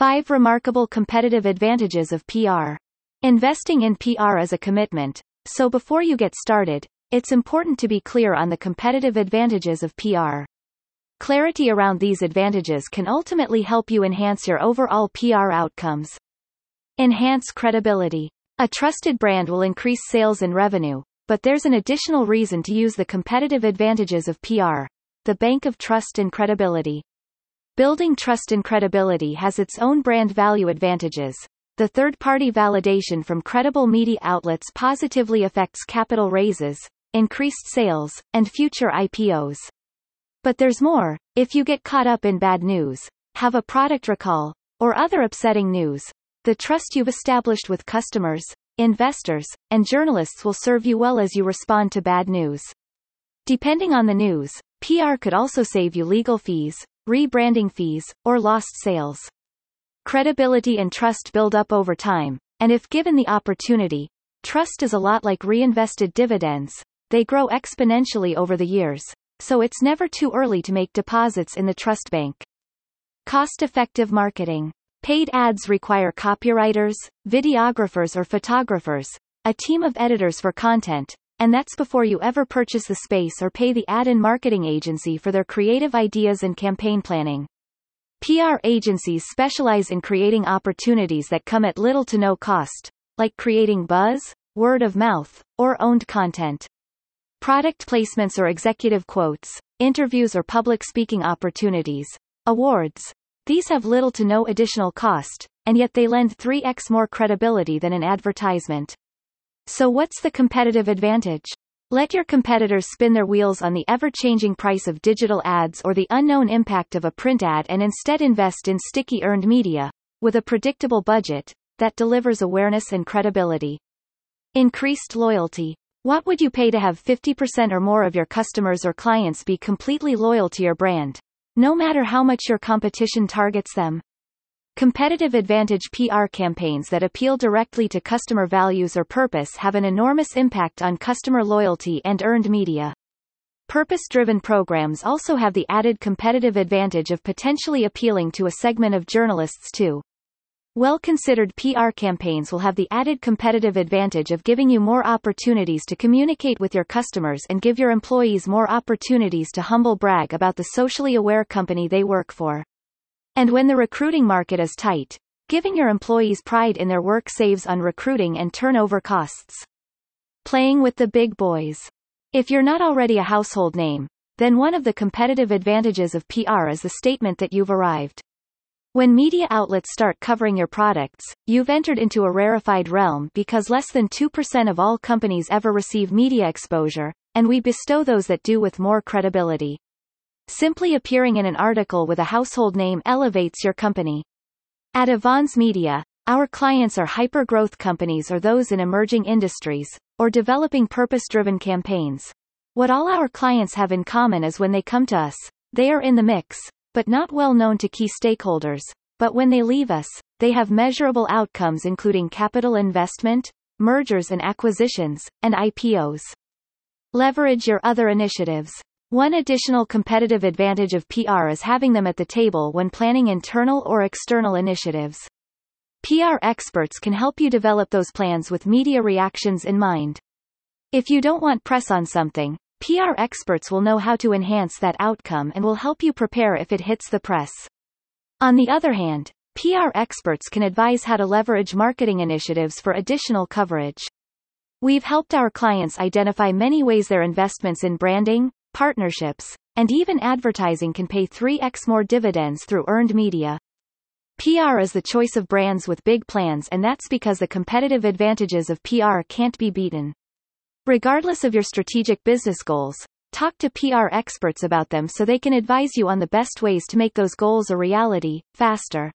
5 Remarkable Competitive Advantages of PR. Investing in PR is a commitment, so before you get started, it's important to be clear on the competitive advantages of PR. Clarity around these advantages can ultimately help you enhance your overall PR outcomes. Enhance credibility. A trusted brand will increase sales and revenue, but there's an additional reason to use the competitive advantages of PR. The bank of trust and credibility. Building trust and credibility has its own brand value advantages. The third-party validation from credible media outlets positively affects capital raises, increased sales, and future IPOs. But there's more. If you get caught up in bad news, have a product recall, or other upsetting news, the trust you've established with customers, investors, and journalists will serve you well as you respond to bad news. Depending on the news, PR could also save you legal fees, rebranding fees, or lost sales. Credibility and trust build up over time, and if given the opportunity, trust is a lot like reinvested dividends, they grow exponentially over the years, so it's never too early to make deposits in the trust bank. Cost-effective marketing. Paid ads require copywriters, videographers or photographers, a team of editors for content, and that's before you ever purchase the space or pay the ad and marketing agency for their creative ideas and campaign planning. PR agencies specialize in creating opportunities that come at little to no cost, like creating buzz, word of mouth, or owned content. Product placements or executive quotes, interviews or public speaking opportunities, awards. These have little to no additional cost, and yet they lend 3x more credibility than an advertisement. So what's the competitive advantage? Let your competitors spin their wheels on the ever-changing price of digital ads or the unknown impact of a print ad and instead invest in sticky earned media, with a predictable budget, that delivers awareness and credibility. Increased loyalty. What would you pay to have 50% or more of your customers or clients be completely loyal to your brand? No matter how much your competition targets them. Competitive advantage PR campaigns that appeal directly to customer values or purpose have an enormous impact on customer loyalty and earned media. Purpose-driven programs also have the added competitive advantage of potentially appealing to a segment of journalists too. Well-considered PR campaigns will have the added competitive advantage of giving you more opportunities to communicate with your customers and give your employees more opportunities to humble brag about the socially aware company they work for. And when the recruiting market is tight, giving your employees pride in their work saves on recruiting and turnover costs. Playing with the big boys. If you're not already a household name, then one of the competitive advantages of PR is the statement that you've arrived. When media outlets start covering your products, you've entered into a rarefied realm because less than 2% of all companies ever receive media exposure, and we bestow those that do with more credibility. Simply appearing in an article with a household name elevates your company. At Avans Media, our clients are hyper-growth companies or those in emerging industries, or developing purpose-driven campaigns. What all our clients have in common is when they come to us, they are in the mix, but not well known to key stakeholders, but when they leave us, they have measurable outcomes including capital investment, mergers and acquisitions, and IPOs. Leverage your other initiatives. One additional competitive advantage of PR is having them at the table when planning internal or external initiatives. PR experts can help you develop those plans with media reactions in mind. If you don't want press on something, PR experts will know how to enhance that outcome and will help you prepare if it hits the press. On the other hand, PR experts can advise how to leverage marketing initiatives for additional coverage. We've helped our clients identify many ways their investments in branding, partnerships, and even advertising can pay 3x more dividends through earned media. PR is the choice of brands with big plans and that's because the competitive advantages of PR can't be beaten. Regardless of your strategic business goals, talk to PR experts about them so they can advise you on the best ways to make those goals a reality, faster.